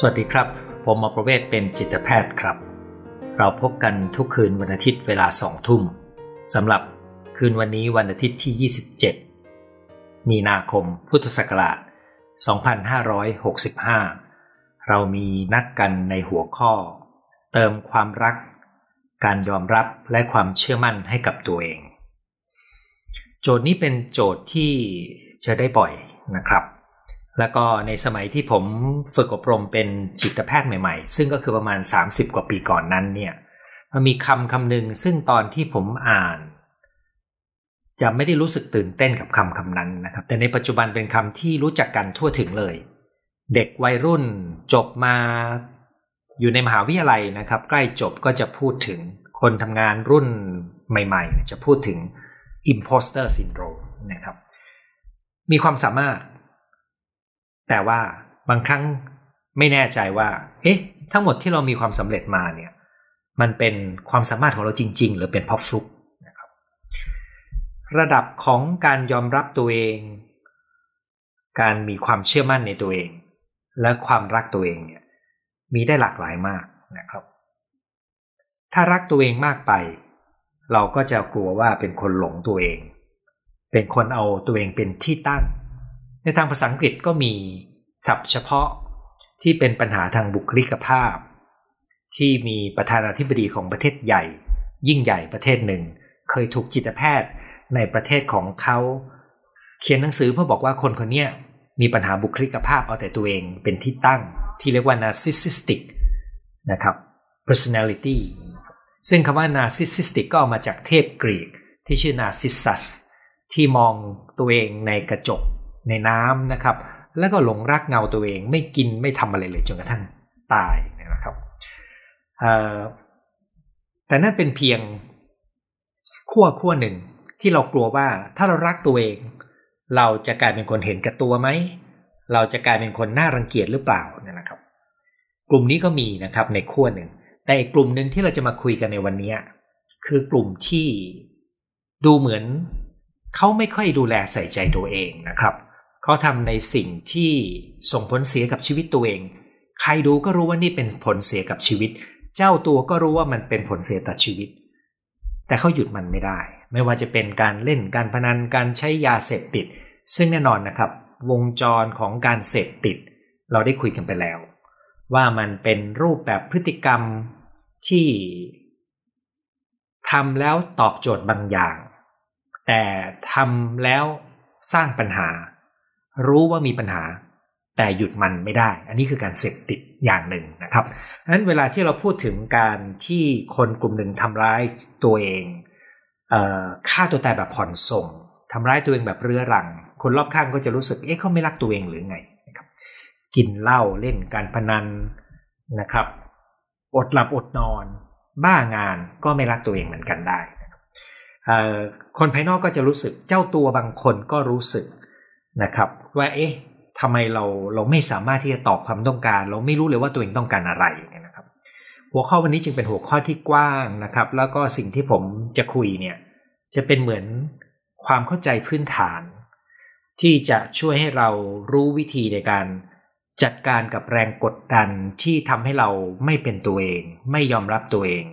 สวัสดีครับ ผมหมอประเวศเป็นจิตแพทย์ครับ เราพบกันทุกคืนวันอาทิตย์เวลาสองทุ่มสำหรับคืนวันนี้วันอาทิตย์ที่ 27 มีนาคมพุทธศักราช 2565 เรามีนัดกันในหัวข้อ เติมความรัก การยอมรับและความเชื่อมั่นให้กับตัวเอง โจทย์นี้เป็นโจทย์ที่เจอได้บ่อยนะครับ แล้วก็ในสมัยที่ผมฝึกอบรมเป็นจิตแพทย์ใหม่ๆ ซึ่งก็คือประมาณ 30 กว่าปีก่อนนั้นเนี่ยมันมีคำคำหนึ่งซึ่งตอนที่ผมอ่าน จะไม่ได้รู้สึกตื่นเต้นกับคำคำนั้นนะครับ แต่ในปัจจุบันเป็นคำที่รู้จักกันทั่วถึงเลย เด็กวัยรุ่นจบมาอยู่ในมหาวิทยาลัยนะครับ ใกล้จบก็จะพูดถึงคนทำงานรุ่นใหม่ๆ จะพูดถึง imposter syndrome นะครับ มีความสามารถ แต่ว่าบางครั้งไม่แน่ใจว่า เอ๊ะ ทั้งหมดที่เรามีความสำเร็จมาเนี่ย มันเป็นความสามารถของเราจริง ๆ หรือเป็นเพราะฟลุกนะครับ ระดับของการยอมรับตัวเอง การมีความเชื่อมั่นในตัวเอง และความรักตัวเองเนี่ย มีได้หลากหลายมากนะครับ ถ้ารักตัวเองมากไป เราก็จะกลัวว่าเป็นคนหลงตัวเอง เป็นคนเอาตัวเองเป็นที่ตั้ง ในทางภาษาอังกฤษก็มีศัพท์เฉพาะที่เป็นปัญหาทางบุคลิกภาพ ที่มีประธานาธิบดีของประเทศใหญ่ ยิ่งใหญ่ประเทศหนึ่ง เคยถูกจิตแพทย์ในประเทศของเขาเขียนหนังสือเพื่อบอกว่าคนคนนี้มีปัญหาบุคลิกภาพเอาแต่ตัวเองเป็นที่ตั้งที่เรียกว่า narcissistic นะครับ personality ซึ่งคำว่า narcissistic ก็เอามาจากเทพกรีกที่ชื่อ narcissus ที่มองตัวเองในกระจก ในน้ำนะครับ แล้วก็หลงรักเงาตัวเองไม่กินไม่ทำอะไรเลยจนกระทั่งตายนะครับแต่นั่นเป็นเพียงขั้วขั้วหนึ่งที่เรากลัวว่าถ้าเรารักตัวเอง เราจะกลายเป็นคนเห็นกับตัวไหมเราจะกลายเป็นคนน่ารังเกียจหรือเปล่าเนี่ยนะครับ กลุ่มนี้ก็มีนะครับในขั้วหนึ่งแต่อีกกลุ่มหนึ่งที่เราจะมาคุยกันในวันนี้คือกลุ่มที่ดูเหมือนเขาไม่ค่อยดูแลใส่ใจตัวเองนะครับ เขาทำในสิ่งที่ส่งผลเสียกับชีวิตตัวเอง ใครดูก็รู้ว่านี่เป็นผลเสียกับชีวิต เจ้าตัวก็รู้ว่ามันเป็นผลเสียต่อชีวิต แต่เขาหยุดมันไม่ได้ ไม่ว่าจะเป็นการเล่นการพนันการใช้ยาเสพติด ซึ่งแน่นอนนะครับ วงจรของการเสพติด เราได้คุยกันไปแล้ว ว่ามันเป็นรูปแบบพฤติกรรมที่ทำแล้วตอบโจทย์บางอย่าง แต่ทำแล้วสร้างปัญหา รู้ว่ามีปัญหา แต่หยุดมันไม่ได้ อันนี้คือการเสพติดอย่างหนึ่งนะครับนั้นเวลาที่เราพูดถึงการที่คนกลุ่มหนึ่งทำร้ายตัวเองเอ่อฆ่าตัวตายแบบผ่อนส่งทำร้ายตัวเองแบบเรื้อรัง คนรอบข้างก็จะรู้สึกเอ๊ะเขาไม่รักตัวเองหรือไงนะครับ กินเหล้าเล่นการพนันนะครับ อดหลับอดนอน บ้างานก็ไม่รักตัวเองเหมือนกันได้คนภายนอกก็จะรู้สึกเจ้าตัวบางคนก็รู้สึกนะครับ ว่าเอ๊ะทำไมเราเราไม่สามารถที่จะตอบความต้องการ เราไม่รู้เลยว่าตัวเองต้องการอะไรเนี่ยนะครับ หัวข้อวันนี้จึงเป็นหัวข้อที่กว้างนะครับ แล้วก็สิ่งที่ผมจะคุยเนี่ยจะเป็นเหมือนความเข้าใจพื้นฐาน ที่จะช่วยให้เรารู้วิธีในการจัดการกับแรงกดดันที่ทำให้เราไม่เป็นตัวเอง ไม่ยอมรับตัวเอง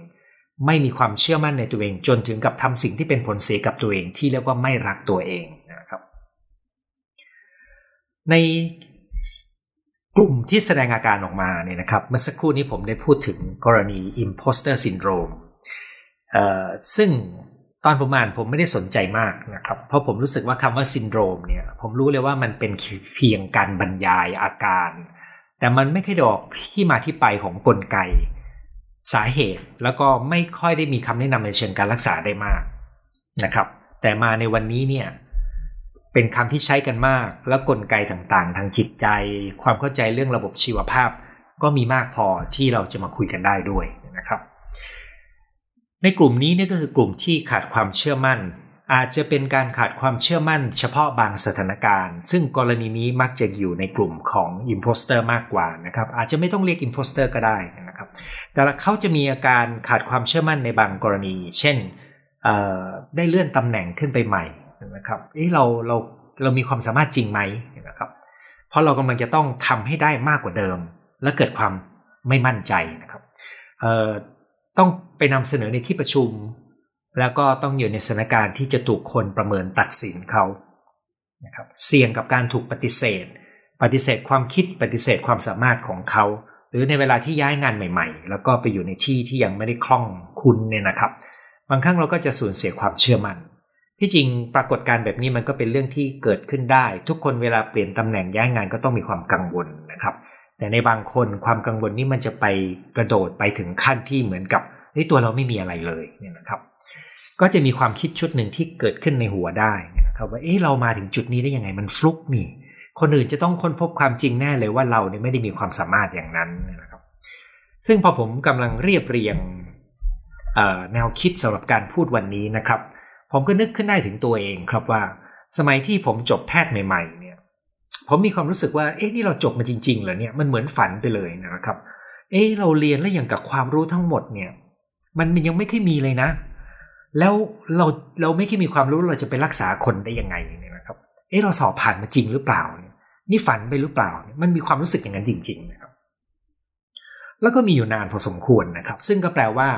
ไม่มีความเชื่อมั่นในตัวเอง จนถึงกับทำสิ่งที่เป็นผลเสียกับตัวเองที่เรียกว่าไม่รักตัวเอง ในกลุ่มที่แสดงอาการออกมาเนี่ยนะครับเมื่อสักครู่นี้ผมได้พูดถึงกรณี imposter syndrome ซึ่งตอนผมอ่านผมไม่ได้สนใจมากนะครับ เพราะผมรู้สึกว่าคำว่าซินโดรมเนี่ยผมรู้เลยว่ามันเป็นเพียงการบรรยายอาการ แต่มันไม่ค่อยบอกที่มาที่ไปของกลไก สาเหตุแล้วก็ไม่ค่อยได้มีคำแนะนำในเชิงการรักษาได้มากนะครับ แต่มาในวันนี้เนี่ย เป็นคำที่ใช้กันมาก แล้วกลไกต่างๆ ทางจิตใจ ความเข้าใจเรื่องระบบชีวภาพ ก็มีมากพอที่เราจะมาคุยกันได้ด้วยนะครับ ในกลุ่มนี้นี่ก็คือกลุ่มที่ขาดความเชื่อมั่น อาจจะเป็นการขาดความเชื่อมั่น เฉพาะบางสถานการณ์ ซึ่งกรณีนี้มักจะอยู่ในกลุ่มของ imposter มากกว่านะครับอาจจะไม่ต้องเรียก imposter ก็ได้นะครับ แต่เขาจะมีอาการขาดความเชื่อมั่นในบางกรณี เช่นได้เลื่อนตำแหน่งขึ้นไปใหม่ นะครับเอ้เราเราเรามีความสามารถจริงไหมนะครับ เพราะเรากำลังจะต้องทำให้ได้มากกว่าเดิม และเกิดความไม่มั่นใจนะครับต้องไปนำเสนอในที่ประชุม แล้วก็ต้องอยู่ในสถานการณ์ที่จะถูกคนประเมินตัดสินเขานะครับเสี่ยงกับการถูกปฏิเสธ ปฏิเสธความคิดปฏิเสธความสามารถของเขา หรือในเวลาที่ย้ายงานใหม่ ๆ แล้วก็ไปอยู่ในที่ที่ยังไม่ได้คล่องคุณเนี่ยนะครับ บางครั้งเราก็จะสูญเสียความเชื่อมัน่น ที่จริงปรากฏการแบบนี้มันก็เป็นเรื่องที่เกิดขึ้นได้ ทุกคนเวลาเปลี่ยนตำแหน่งย้ายงานก็ต้องมีความกังวลนะครับ แต่ในบางคนความกังวลนี้มันจะไปกระโดดไปถึงขั้นที่เหมือนกับในตัวเราไม่มีอะไรเลยเนี่ยนะครับ ก็จะมีความคิดชุดหนึ่งที่เกิดขึ้นในหัวได้นะครับว่าเอ๊ะเรามาถึงจุดนี้ได้ยังไงมันฟลุกนี่ คนอื่นจะต้องค้นพบความจริงแน่เลยว่าเราเนี่ยไม่ได้มีความสามารถอย่างนั้นนะครับ ซึ่งพอผมกำลังเรียบเรียงแนวคิดสำหรับการพูดวันนี้นะครับ ผมก็นึกขึ้นได้ถึงตัวเองครับว่า สมัยที่ผมจบแพทย์ใหม่ ๆ เนี่ย ผมมีความรู้สึกว่าเอ๊ะนี่เราจบมาจริงๆเหรอเนี่ยมันเหมือนฝันไปเลยนะครับ เอ๊ะเราเรียนแล้วอย่างกับความรู้ทั้งหมดเนี่ย มันยังไม่ค่อยมีเลยนะ แล้วเราเราไม่ค่อยมีความรู้เราจะไปรักษาคนได้ยังไงเนี่ยนะครับ เอ๊ะเราสอบผ่านมาจริงหรือเปล่าเนี่ฝันไปหรือเปล่า มันมีความรู้สึกอย่างนั้นจริง ๆ นะครับ แล้วก็มีอยู่นานพอสมควรนะครับ ซึ่งก็แปลว่า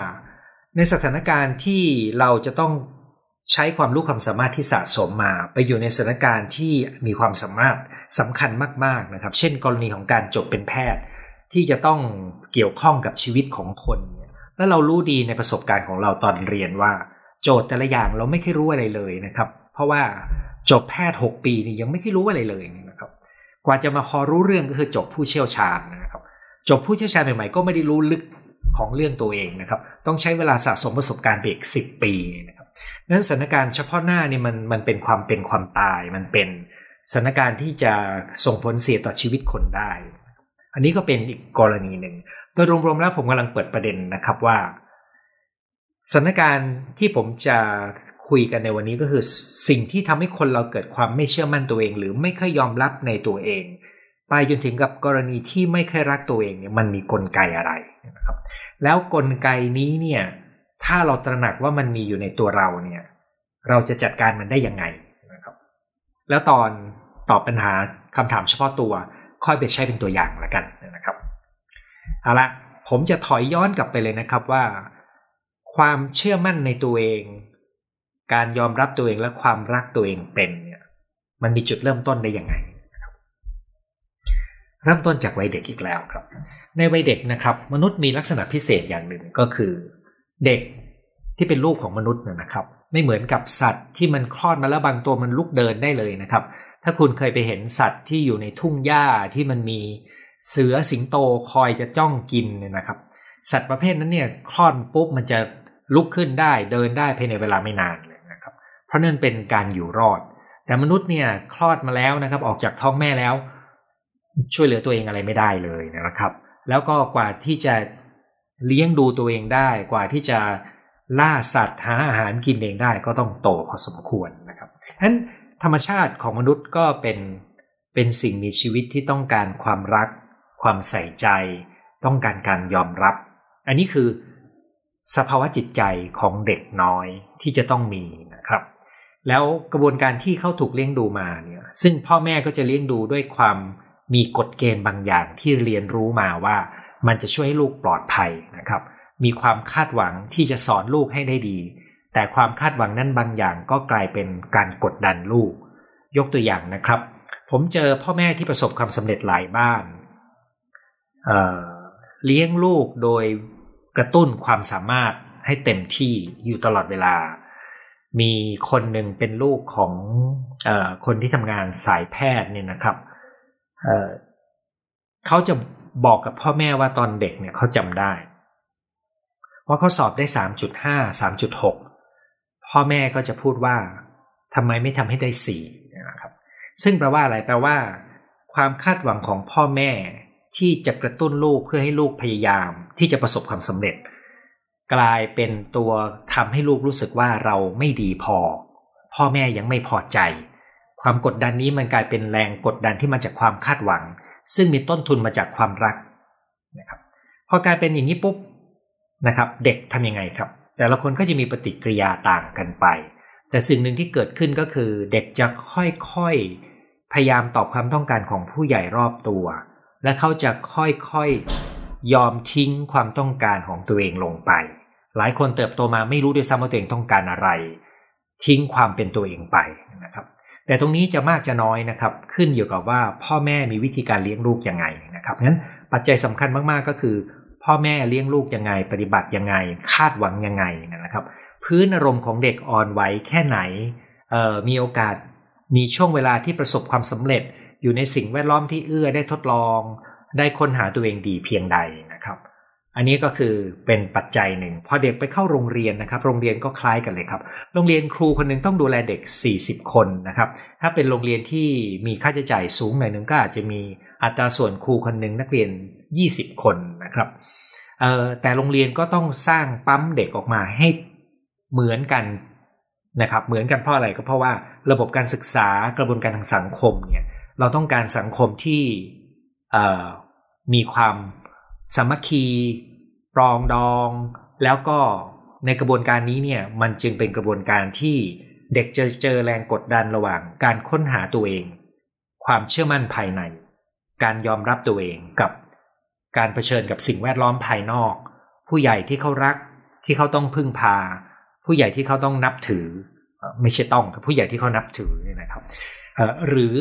ในสถานการณ์ที่เราจะต้อง ใช้ความรู้ความสามารถที่สะสมมา ไปอยู่ในสถานการณ์ที่มีความสามารถสำคัญมาก ๆนะครับ เช่น กรณีของการจบเป็นแพทย์ ที่จะต้องเกี่ยวข้องกับชีวิตของคนแล้วเรารู้ดีในประสบการณ์ของเราตอนเรียนว่า โจทย์แต่ละอย่างเราไม่เคยรู้อะไรเลยนะครับ เพราะว่าจบแพทย์6ปีนี่ยังไม่เคยรู้อะไรเลยนะครับ กว่าจะมาพอรู้เรื่องก็คือจบผู้เชี่ยวชาญนะครับ จบผู้เชี่ยวชาญใหม่ๆก็ไม่ได้รู้ลึกของเรื่องตัวเองนะครับ ต้องใช้เวลาสะสมประสบการณ์ไปอีกสิปีนะ นั้นสถานการณ์เฉพาะหน้านี่มันมันเป็นความเป็นความตาย มันเป็นสถานการณ์ที่จะส่งผลเสียต่อชีวิตคนได้ อันนี้ก็เป็นอีกกรณีหนึ่งโดยรวมๆแล้วผมกำลังเปิดประเด็นนะครับว่าสถานการณ์ที่ผมจะคุยกันในวันนี้ก็คือสิ่งที่ทำให้คนเราเกิดความไม่เชื่อมั่นตัวเอง หรือไม่ค่อยยอมรับในตัวเอง ไปจนถึงกับกรณีที่ไม่ค่อยรักตัวเองเนี่ยมันมีกลไกอะไรนะครับ แล้วกลไกนี้เนี่ย ถ้าเราตระหนักว่ามันมีอยู่ในตัวเราเนี่ย เราจะจัดการมันได้ยังไงนะครับ แล้วตอนตอบปัญหาคำถามเฉพาะตัว ค่อยไปใช้เป็นตัวอย่างละกันนะครับเอาละผมจะถอยย้อนกลับไปเลยนะครับว่า ความเชื่อมั่นในตัวเอง การยอมรับตัวเองและความรักตัวเองเป็นเนี่ย มันมีจุดเริ่มต้นได้ยังไงเริ่มต้นจากวัยเด็กอีกแล้วครับ ในวัยเด็กนะครับ มนุษย์มีลักษณะพิเศษอย่างหนึ่งก็คือ เด็กที่เป็นลูกของมนุษย์เนี่ยนะครับ ไม่เหมือนกับสัตว์ที่มันคลอดมาแล้วบางตัวมันลุกเดินได้เลยนะครับ ถ้าคุณเคยไปเห็นสัตว์ที่อยู่ในทุ่งหญ้าที่มันมีเสือสิงโตคอยจะจ้องกินเนี่ยนะครับ สัตว์ประเภทนั้นเนี่ยคลอดปุ๊บมันจะลุกขึ้นได้เดินได้ภายในเวลาไม่นานเลยนะครับ เพราะนั่นเป็นการอยู่รอด แต่มนุษย์เนี่ยคลอดมาแล้วนะครับ ออกจากท้องแม่แล้ว ช่วยเหลือตัวเองอะไรไม่ได้เลยนะครับ แล้วก็กว่าที่จะ เลี้ยงดูตัวเองได้กว่าที่จะล่าสัตว์หาอาหารกินเองได้ก็ต้องโตพอสมควรนะครับฉะนั้นธรรมชาติของมนุษย์ก็เป็นเป็นสิ่งมีชีวิตที่ต้องการความรัก ความใส่ใจ ต้องการการยอมรับ อันนี้คือสภาวะจิตใจของเด็กน้อยที่จะต้องมีนะครับ แล้วกระบวนการที่เขาถูกเลี้ยงดูมาเนี่ยซึ่งพ่อแม่ก็จะเลี้ยงดูด้วยความมีกฎเกณฑ์บางอย่างที่เรียนรู้มาว่า มันจะช่วยให้ลูกปลอดภัยนะครับ มีความคาดหวังที่จะสอนลูกให้ได้ดี แต่ความคาดหวังนั้นบางอย่างก็กลายเป็นการกดดันลูก ยกตัวอย่างนะครับ ผมเจอพ่อแม่ที่ประสบความสำเร็จหลายบ้านเเลี้ยงลูกโดยกระตุ้นความสามารถให้เต็มที่อยู่ตลอดเวลา มีคนหนึ่งเป็นลูกของอคนที่ทำงานสายแพทย์เนี่ยนะครับเเขาจะ บอกกับพ่อแม่ว่าตอนเด็กเนี่ยเขาจำได้ ว่าเขาสอบได้สามจุดห้าสามจุดหกพ่อแม่ก็จะพูดว่าทำไมไม่ทำให้ได้สี่นะครับซึ่งแปลว่าอะไรแปลว่า ความคาดหวังของพ่อแม่ที่จะกระตุ้นลูกเพื่อให้ลูกพยายาม ที่จะประสบความสำเร็จ กลายเป็นตัวทำให้ลูกรู้สึกว่าเราไม่ดีพอ พ่อแม่ยังไม่พอใจ ความกดดันนี้มันกลายเป็นแรงกดดันที่มาจากความคาดหวัง ซึ่งมีต้นทุนมาจากความรักนะครับพอกลายเป็นอย่างนี้ปุ๊บนะครับเด็กทํำยังไงครับ แต่ละคนก็จะมีปฏิกิริยาต่างกันไป แต่สิ่งหนึ่งที่เกิดขึ้นก็คือ เด็กจะค่อยๆพยายามตอบความต้องการของผู้ใหญ่รอบตัว และเขาจะค่อยๆยอมทิ้งความต้องการของตัวเองลงไป หลายคนเติบโตมาไม่รู้ด้วยซ้ำว่าตัวเองต้องการอะไร ทิ้งความเป็นตัวเองไปนะครับ แต่ตรงนี้จะมากจะน้อยนะครับ ขึ้นอยู่กับว่าพ่อแม่มีวิธีการเลี้ยงลูกยังไงนะครับงั้นปัจจัยสำคัญมากๆก็คือ พ่อแม่เลี้ยงลูกยังไง ปฏิบัติยังไง คาดหวังยังไงนะครับ พื้นอารมณ์ของเด็กอ่อนไหวแค่ไหนมีโอกาสมีช่วงเวลาที่ประสบความสำเร็จ อยู่ในสิ่งแวดล้อมที่เอื้อได้ทดลอง ได้ค้นหาตัวเองดีเพียงใด อันนี้ก็คือเป็นปัจจัยหนึ่งพอเด็กไปเข้าโรงเรียนนะครับ โรงเรียนก็คล้ายกันเลยครับ โรงเรียนครูคนหนึ่งต้องดูแลเด็ก 40 คนนะครับ ถ้าเป็นโรงเรียนที่มีค่าใช้จ่ายสูงหน่อยหนึ่งก็อาจจะมีอัตราส่วนครูคนหนึ่งนักเรียน 20 คนนะครับแต่โรงเรียนก็ต้องสร้างปั๊มเด็กออกมาให้เหมือนกันนะครับ เหมือนกันเพราะอะไรก็เพราะว่าระบบการศึกษากระบวนการทางสังคมเนี่ยเราต้องการสังคมที่มีความ สามัคคีปรองดอง แล้วก็ในกระบวนการนี้เนี่ยมันจึงเป็นกระบวนการที่เด็กจะเจอแรงกดดันระหว่างการค้นหาตัวเอง ความเชื่อมั่นภายใน การยอมรับตัวเองกับการเผชิญกับสิ่งแวดล้อมภายนอก ผู้ใหญ่ที่เขารักที่เขาต้องพึ่งพา ผู้ใหญ่ที่เขาต้องนับถือ ไม่ใช่ต้องผู้ใหญ่ที่เขานับถือนะครับหรือ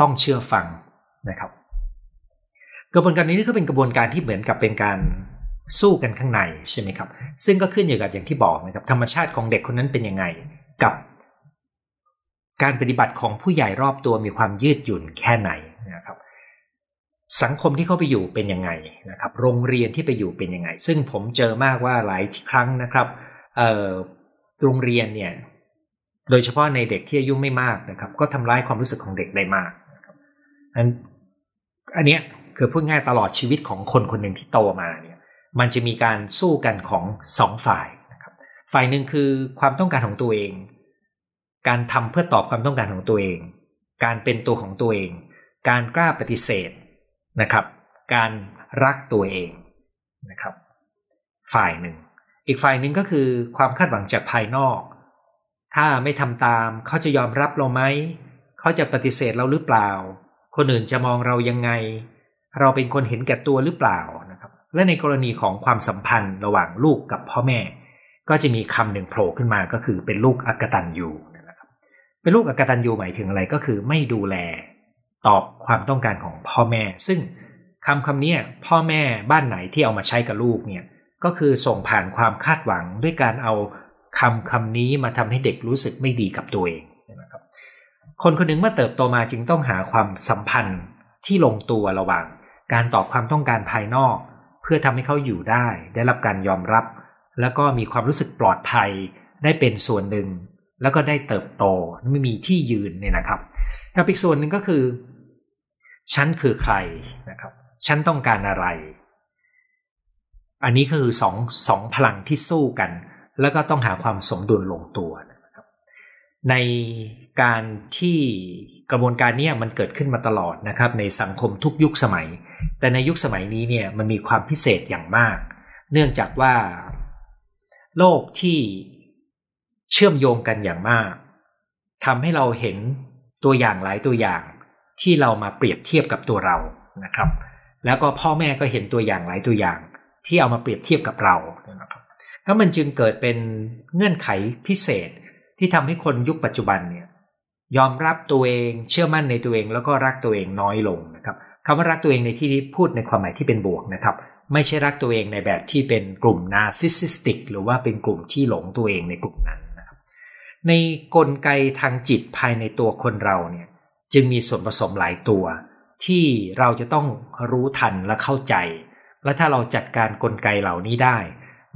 ต้องเชื่อฟังนะครับ กระบวนการนี้ก็เป็นกระบวนการที่เหมือนกับเป็นการสู้กันข้างในใช่ไหมครับ ซึ่งก็ขึ้นอยู่กับอย่างที่บอกนะครับธรรมชาติของเด็กคนนั้นเป็นยังไง กับ การปฏิบัติของผู้ใหญ่รอบตัวมีความยืดหยุ่นแค่ไหนนะครับ สังคมที่เขาไปอยู่เป็นยังไงนะครับ โรงเรียนที่ไปอยู่เป็นยังไง ซึ่งผมเจอมากว่าหลายครั้งนะครับโรงเรียนเนี่ย โดยเฉพาะในเด็กที่อายุไม่มากนะครับ ก็ทำร้ายความรู้สึกของเด็กได้มากอันอันเนี้ย คือพูดง่ายตลอดชีวิตของคนคนหนึ่งที่โตมาเนี่ยมันจะมีการสู้กันของสองฝ่ายนะครับฝ่ายหนึ่งคือความต้องการของตัวเอง การทำเพื่อตอบความต้องการของตัวเอง การเป็นตัวของตัวเอง การกล้าปฏิเสธนะครับ การรักตัวเองนะครับ ฝ่ายหนึ่ง อีกฝ่ายหนึ่งก็คือความคาดหวังจากภายนอก ถ้าไม่ทำตามเขาจะยอมรับเราไหมเขาจะปฏิเสธเราหรือเปล่า คนอื่นจะมองเรายังไง เราเป็นคนเห็นแก่ตัวหรือเปล่านะครับ และในกรณีของความสัมพันธ์ระหว่างลูกกับพ่อแม่ ก็จะมีคำหนึ่งโผล่ขึ้นมาก็คือเป็นลูกอกตันยูนะครับ เป็นลูกอกตันยูหมายถึงอะไรก็คือไม่ดูแลตอบความต้องการของพ่อแม่ ซึ่งคำคำนี้พ่อแม่บ้านไหนที่เอามาใช้กับลูกเนี่ยก็คือส่งผ่านความคาดหวังด้วยการเอาคำคำนี้มาทำให้เด็กรู้สึกไม่ดีกับตัวเองนะคนคนหนึ่งเมื่อเติบโตมาจึงต้องหาความสัมพันธ์ที่ลงตัวระหว่าง การตอบความต้องการภายนอก เพื่อทำให้เขาอยู่ได้ ได้รับการยอมรับ แล้วก็มีความรู้สึกปลอดภัย ได้เป็นส่วนหนึ่ง แล้วก็ได้เติบโตไม่มีที่ยืนเนี่ยนะครับกับอีกส่วนหนึ่งก็คือ ฉันคือใครนะครับ ฉันต้องการอะไร อันนี้ก็คือสองสองพลังที่สู้กัน แล้วก็ต้องหาความสมดุลลงตัวนะครับ ในการที่กระบวนการนี้มันเกิดขึ้นมาตลอดนะครับ ในสังคมทุกยุคสมัยแต่ในยุคสมัยนี้เนี่ยมันมีความพิเศษอย่างมาก เนื่องจากว่า โลกที่เชื่อมโยงกันอย่างมากทำให้เราเห็นตัวอย่างหลายตัวอย่างที่เรามาเปรียบเทียบกับตัวเรานะครับ แล้วก็พ่อแม่ก็เห็นตัวอย่างหลายตัวอย่าง ที่เอามาเปรียบเทียบกับเรานะครับแล้วมันจึงเกิดเป็นเงื่อนไขพิเศษที่ทำให้คนยุคปัจจุบันเนี่ยยอมรับตัวเองเชื่อมั่นในตัวเองแล้วก็รักตัวเองน้อยลงนะครับ คำว่ารักตัวเองในที่นี้พูดในความหมายที่เป็นบวกนะครับ ไม่ใช่รักตัวเองในแบบที่เป็นกลุ่ม narcissistic หรือว่าเป็นกลุ่มที่หลงตัวเองในกลุ่มนั้นนะครับ ในกลไกทางจิตภายในตัวคนเราเนี่ยจึงมีส่วนผสมหลายตัว ที่เราจะต้องรู้ทันและเข้าใจ และถ้าเราจัดการกลไกเหล่านี้ได้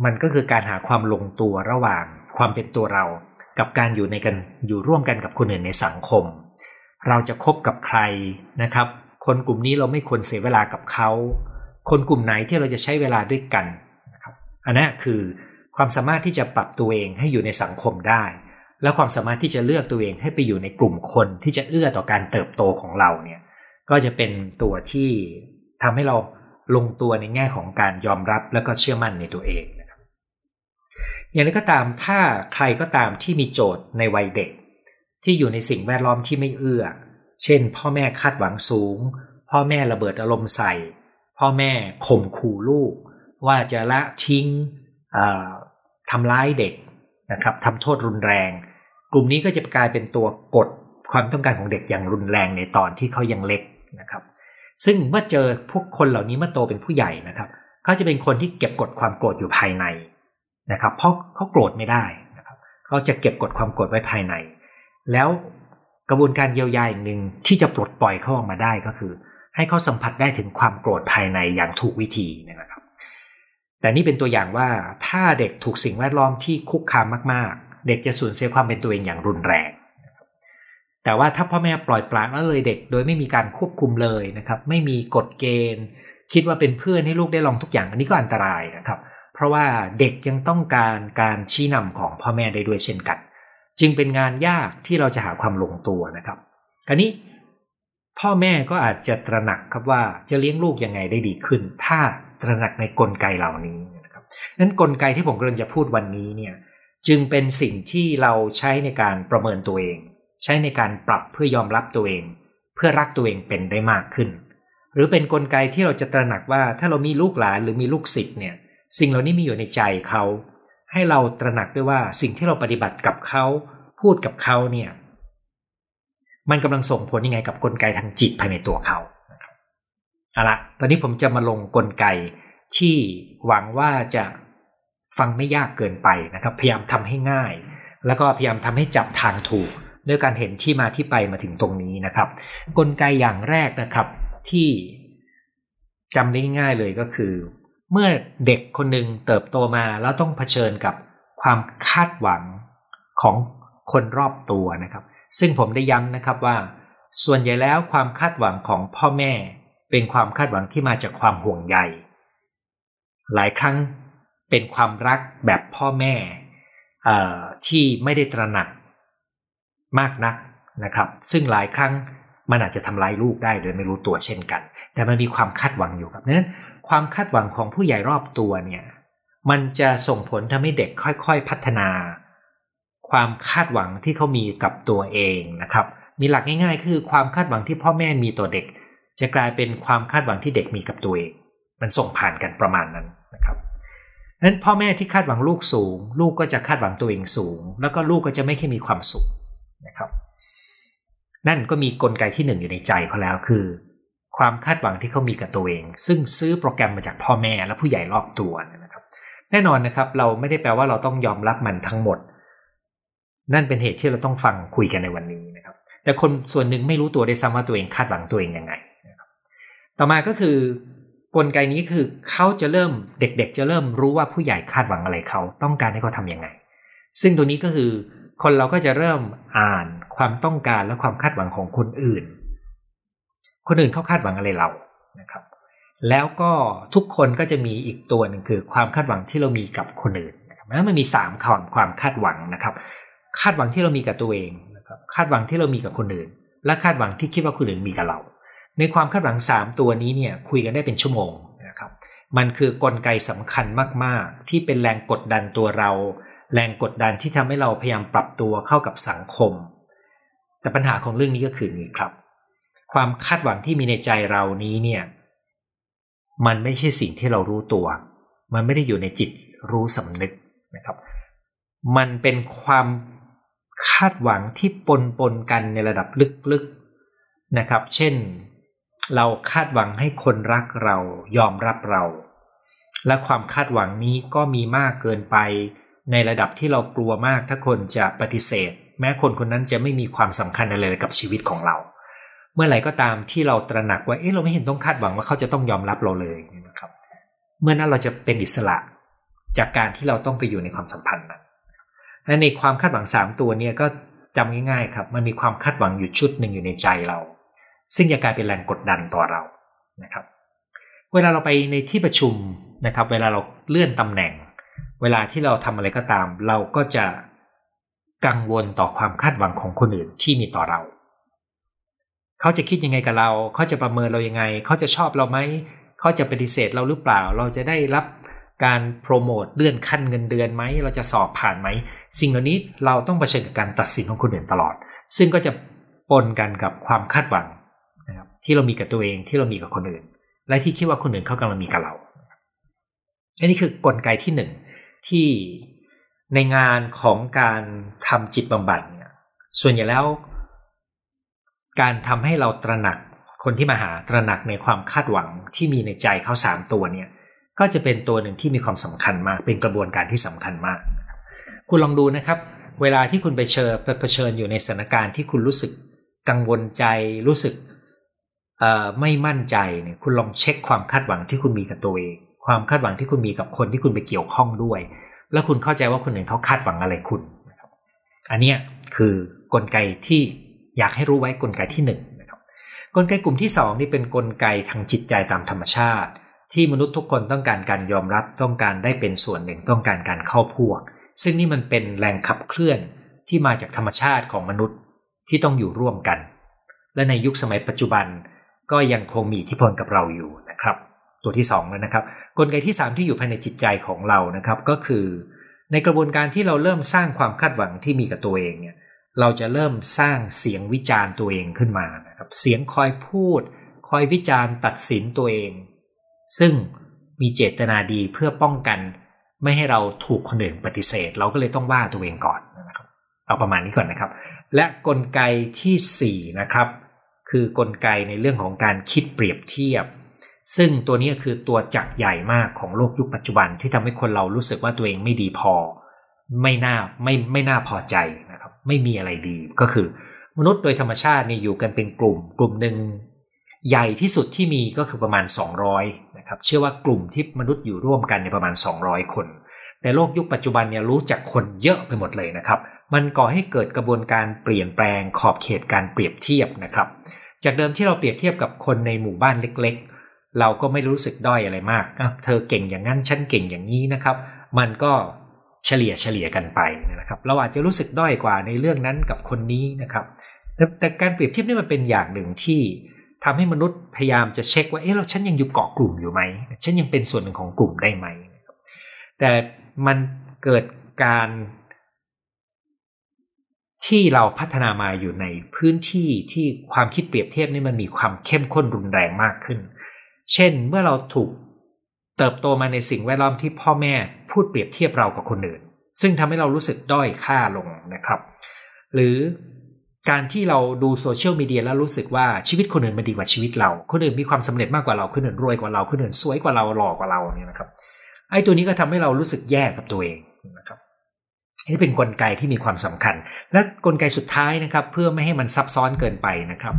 มันก็คือการหาความลงตัวระหว่างความเป็นตัวเรา กับการอยู่ในกันอยู่ร่วมกันกับคนอื่นในสังคม เราจะคบกับใครนะครับ คนกลุ่มนี้เราไม่ควรเสียเวลากับเขา คนกลุ่มไหนที่เราจะใช้เวลาด้วยกันนะครับอันนี้คือความสามารถที่จะปรับตัวเองให้อยู่ในสังคมได้ และความสามารถที่จะเลือกตัวเองให้ไปอยู่ในกลุ่มคนที่จะเอื้อต่อการเติบโตของเราเนี่ยก็จะเป็นตัวที่ทำให้เราลงตัวในแง่ของการยอมรับและก็เชื่อมั่นในตัวเองอย่างไรก็ตามถ้าใครก็ตามที่มีโจทย์ในวัยเด็ก ที่อยู่ในสิ่งแวดล้อมที่ไม่เอื้อ เช่น พ่อแม่คาดหวังสูง พ่อแม่ระเบิดอารมณ์ใส่ พ่อแม่ข่มขู่ลูก ว่าจะละทิ้งทำร้ายเด็กนะครับทำโทษรุนแรง กลุ่มนี้ก็จะกลายเป็นตัวกดความต้องการของเด็กอย่างรุนแรงในตอนที่เขายังเล็กนะครับ ซึ่งเมื่อเจอพวกคนเหล่านี้เมื่อโตเป็นผู้ใหญ่นะครับเขาจะเป็นคนที่เก็บกดความโกรธอยู่ภายในนะครับ เพราะเขาโกรธไม่ได้นะครับเขาจะเก็บกดความโกรธไว้ภายใน แล้ว กระบวนการเยียวยาอีกหนึ่งที่จะปลดปล่อยเขาออกมาได้ก็คือ ให้เขาสัมผัสได้ถึงความโกรธภายในอย่างถูกวิธีนะครับ แต่นี่เป็นตัวอย่างว่าถ้าเด็กถูกสิ่งแวดล้อมที่คุกคามมากๆ เด็กจะสูญเสียความเป็นตัวเองอย่างรุนแรง แต่ว่าถ้าพ่อแม่ปล่อยปละละเลยเด็ก โดยไม่มีการควบคุมเลยนะครับ ไม่มีกฎเกณฑ์ คิดว่าเป็นเพื่อนให้ลูกได้ลองทุกอย่างอันนี้ก็อันตรายนะครับ เพราะว่าเด็กยังต้องการการชี้นำของพ่อแม่ได้ด้วยเช่นกัน จึงเป็นงานยากที่เราจะหาความลงตัวนะครับคราวนี้พ่อแม่ก็อาจจะตระหนักครับว่าจะเลี้ยงลูกยังไงได้ดีขึ้น ถ้าตระหนักในกลไกเหล่านี้นะครับนั้นกลไกที่ผมกำลังจะพูดวันนี้เนี่ยจึงเป็นสิ่งที่เราใช้ในการประเมินตัวเอง ใช้ในการปรับเพื่อยอมรับตัวเอง เพื่อรักตัวเองเป็นได้มากขึ้น หรือเป็นนกลไกที่เราจะตระหนักว่าถ้าเรามีลูกหลานหรือมีลูกศิษย์เนี่ยสิ่งเหล่านี้มีอยู่ในใจเขา ให้เราตระหนักด้วยว่าสิ่งที่เราปฏิบัติกับเขาพูดกับเขาเนี่ยมันกำลังส่งผลยังไงกับกลไกทางจิตภายในตัวเขาเอาละตอนนี้ผมจะมาลงกลไกที่หวังว่าจะฟังไม่ยากเกินไปนะครับ พยายามทำให้ง่าย แล้วก็พยายามทำให้จับทางถูก ด้วยการเห็นที่มาที่ไปมาถึงตรงนี้นะครับ กลไกอย่างแรกนะครับที่จำได้ง่ายเลยก็คือ เมื่อเด็กคนหนึ่งเติบโตมาแล้วต้องเผชิญกับความคาดหวังของคนรอบตัวนะครับ ซึ่งผมได้ย้ำนะครับว่า ส่วนใหญ่แล้วความคาดหวังของพ่อแม่ เป็นความคาดหวังที่มาจากความห่วงใยหลายครั้งเป็นความรักแบบพ่อแม่ที่ไม่ได้ตระหนักมากนักนะครับ ซึ่งหลายครั้งมันอาจจะทำลายลูกได้โดยไม่รู้ตัวเช่นกัน แต่มันมีความคาดหวังอยู่ครับนั้น ความคาดหวังของผู้ใหญ่รอบตัวเนี่ย มันจะส่งผลทำให้เด็กค่อยๆพัฒนา ความคาดหวังที่เขามีกับตัวเองนะครับ มีหลักง่าย ๆ คือความคาดหวังที่พ่อแม่มีต่อเด็ก จะกลายเป็นความคาดหวังที่เด็กมีกับตัวเอง มันส่งผ่านกันประมาณนั้นนะครับนั้นพ่อแม่ที่คาดหวังลูกสูง ลูกก็จะคาดหวังตัวเองสูง แล้วก็ลูกก็จะไม่ค่อยมีความสุขนะครับ นั่นก็มีกลไกที่หนึ่งอยู่ในใจเขาแล้วคือ ความคาดหวังที่เขามีกับตัวเอง ซึ่งซื้อโปรแกรมมาจากพ่อแม่และผู้ใหญ่รอบตัวนะครับ แน่นอนนะครับ เราไม่ได้แปลว่าเราต้องยอมรับมันทั้งหมด นั่นเป็นเหตุที่เราต้องฟังคุยกันในวันนี้นะครับ แต่คนส่วนหนึ่งไม่รู้ตัวได้ซ้ำว่าตัวเองคาดหวังตัวเองยังไงต่อมาก็คือกลไกนี้คือเขาจะเริ่มเด็ก ๆ จะเริ่มรู้ว่าผู้ใหญ่คาดหวังอะไรเขาต้องการให้เขาทำยังไง ซึ่งตัวนี้ก็คือคนเราก็จะเริ่มอ่านความต้องการและความคาดหวังของคนอื่น คนอื่นเขาคาดหวังอะไรเรานะครับ แล้วก็ทุกคนก็จะมีอีกตัวหนึ่งคือความคาดหวังที่เรามีกับคนอื่นนะครับมันมีสามความความคาดหวังนะครับ คาดหวังที่เรามีกับตัวเองนะครับคาดหวังที่เรามีกับคนอื่น และคาดหวังที่คิดว่าคนอื่นมีกับเรา ในความคาดหวังสามตัวนี้เนี่ยคุยกันได้เป็นชั่วโมงนะครับ มันคือกลไกสำคัญมาก ๆ ที่เป็นแรงกดดันตัวเรา แรงกดดันที่ทำให้เราพยายามปรับตัวเข้ากับสังคม แต่ปัญหาของเรื่องนี้ก็คือนี้ครับ ความคาดหวังที่มีในใจเรานี้เนี่ย มันไม่ใช่สิ่งที่เรารู้ตัว มันไม่ได้อยู่ในจิตรู้สำนึกนะครับ มันเป็นความคาดหวังที่ปนปนกันในระดับลึกๆนะครับ เช่น เราคาดหวังให้คนรักเรายอมรับเรา และความคาดหวังนี้ก็มีมากเกินไป ในระดับที่เรากลัวมากถ้าคนจะปฏิเสธ แม้คนคนนั้นจะไม่มีความสำคัญอะไรกับชีวิตของเรา เมื่อไหร่ก็ตามที่เราตระหนักว่าเอ๊ะเราไม่เห็นต้องคาดหวังว่าเขาจะต้องยอมรับเราเลยนะครับ เมื่อนั้นเราจะเป็นอิสระจากการที่เราต้องไปอยู่ในความสัมพันธ์นั้นและในความคาดหวังสามตัวเนี่ยก็จำง่ายๆครับ มันมีความคาดหวังอยู่ชุดหนึ่งอยู่ในใจเรา ซึ่งจะกลายเป็นแรงกดดันต่อเรานะครับ เวลาเราไปในที่ประชุมนะครับ เวลาเราเลื่อนตำแหน่ง เวลาที่เราทำอะไรก็ตาม เราก็จะกังวลต่อความคาดหวังของคนอื่นที่มีต่อเรา เขาจะคิดยังไงกับเรา เขาจะประเมินเรายังไง เขาจะชอบเราไหม เขาจะปฏิเสธเราหรือเปล่า เราจะได้รับการโปรโมทเลื่อนขั้นเงินเดือนไหม เราจะสอบผ่านไหม สิ่งเหล่านี้เราต้องเผชิญกับการตัดสินของคนอื่นตลอด ซึ่งก็จะปนกันกับความคาดหวังนะครับที่เรามีกับตัวเองที่เรามีกับคนอื่น และที่คิดว่าคนอื่นเขากำลังมีกับเราอันนี้คือกลไกที่หนึ่งที่ในงานของการทำจิตบำบัดเนี่ยส่วนใหญ่แล้ว การทำให้เราตระหนัก คนที่มาหาตระหนักในความคาดหวังที่มีในใจเขาสามตัวเนี่ย ก็จะเป็นตัวหนึ่งที่มีความสำคัญมาก เป็นกระบวนการที่สำคัญมาก คุณลองดูนะครับ เวลาที่คุณไปเชิญไปเผชิญอยู่ในสถานการณ์ที่คุณรู้สึกกังวลใจรู้สึกไม่มั่นใจเนี่ยคุณลองเช็คความคาดหวังที่คุณมีกับตัวเองความคาดหวังที่คุณมีกับคนที่คุณไปเกี่ยวข้องด้วย แล้วคุณเข้าใจว่าคนอื่นเขาคาดหวังอะไรคุณ อันนี้คือกลไกที่ อยากให้รู้ไว้กลไกที่หนึ่งนะครับกลไกกลุ่มที่สองนี่เป็นนกลไกทางจิตใจตามธรรมชาติ ที่มนุษย์ทุกคนต้องการการยอมรับต้องการได้เป็นส่วนหนึ่งต้องการการเข้าพวก ซึ่งนี่มันเป็นแรงขับเคลื่อนที่มาจากธรรมชาติของมนุษย์ที่ต้องอยู่ร่วมกัน และในยุคสมัยปัจจุบันก็ยังคงมีอิทธิพลกับเราอยู่นะครับ ตัวที่2แล้วนะครับ กลไกที่ 3 ที่อยู่ภายในจิตใจของเรานะครับก็คือ ในกระบวนการที่เราเริ่มสร้างความคาดหวังที่มีกับตัวเองเนี่ย เราจะเริ่มสร้างเสียงวิจารณ์ตัวเองขึ้นมานะครับ เสียงคอยพูด คอยวิจารณ์ตัดสินตัวเอง ซึ่งมีเจตนาดีเพื่อป้องกัน ไม่ให้เราถูกคนอื่นปฏิเสธ เราก็เลยต้องว่าตัวเองก่อนนะครับ เอาประมาณนี้ก่อนนะครับ และกลไกที่ 4 นะครับ คือกลไกในเรื่องของการคิดเปรียบเทียบ ซึ่งตัวนี้คือตัวจักใหญ่มากของโลกยุคปัจจุบันที่ทำให้คนเรารู้สึกว่าตัวเองไม่ดีพอ ไม่น่าไม่ไม่น่าพอใจ ไม่มีอะไรดี ก็คือ มนุษย์โดยธรรมชาตินี่อยู่กันเป็นกลุ่ม กลุ่มหนึ่งใหญ่ที่สุดที่มีก็คือประมาณ 200นะครับ เชื่อว่ากลุ่มที่มนุษย์อยู่ร่วมกันในประมาณ 200 คน แต่โลกยุคปัจจุบันเนี่ยรู้จักคนเยอะไปหมดเลยนะครับ มันก่อให้เกิดกระบวนการเปลี่ยนแปลงขอบเขตการเปรียบเทียบนะครับ จากเดิมที่เราเปรียบเทียบกับคนในหมู่บ้านเล็ก ๆ เราก็ไม่รู้สึกด้อยอะไรมาก เธอเก่งอย่างนั้น ฉันเก่งอย่างนี้นะครับ มันก็ เฉลี่ยเฉลี่ยกันไปนะครับ เราอาจจะรู้สึกด้อยกว่าในเรื่องนั้นกับคนนี้นะครับ แต่การเปรียบเทียบนี่มันเป็นอย่างหนึ่งที่ทำให้มนุษย์พยายามจะเช็คว่าเอ๊ะเราฉันยังอยู่เกาะกลุ่มอยู่ไหมฉันยังเป็นส่วนหนึ่งของกลุ่มได้ไหมแต่มันเกิดการที่เราพัฒนามาอยู่ในพื้นที่ที่ความคิดเปรียบเทียบนี่มันมีความเข้มข้นรุนแรงมากขึ้น เช่นเมื่อเราถูกเติบโตมาในสิ่งแวดล้อมที่พ่อแม่ พูดเปรียบเทียบเรากับคนอื่น ซึ่งทำให้เรารู้สึกด้อยค่าลงนะครับ หรือการที่เราดูโซเชียลมีเดียแล้วรู้สึกว่าชีวิตคนอื่นมันดีกว่าชีวิตเรา คนอื่นมีความสำเร็จมากกว่าเรา คนอื่นรวยกว่าเรา คนอื่นสวยกว่าเรา หล่อกว่าเราเนี่ยนะครับ ไอ้ตัวนี้ก็ทำให้เรารู้สึกแย่กับตัวเองนะครับนี่เป็นนกลไกที่มีความสำคัญ และกลไกสุดท้ายนะครับ เพื่อไม่ให้มันซับซ้อนเกินไปนะครับ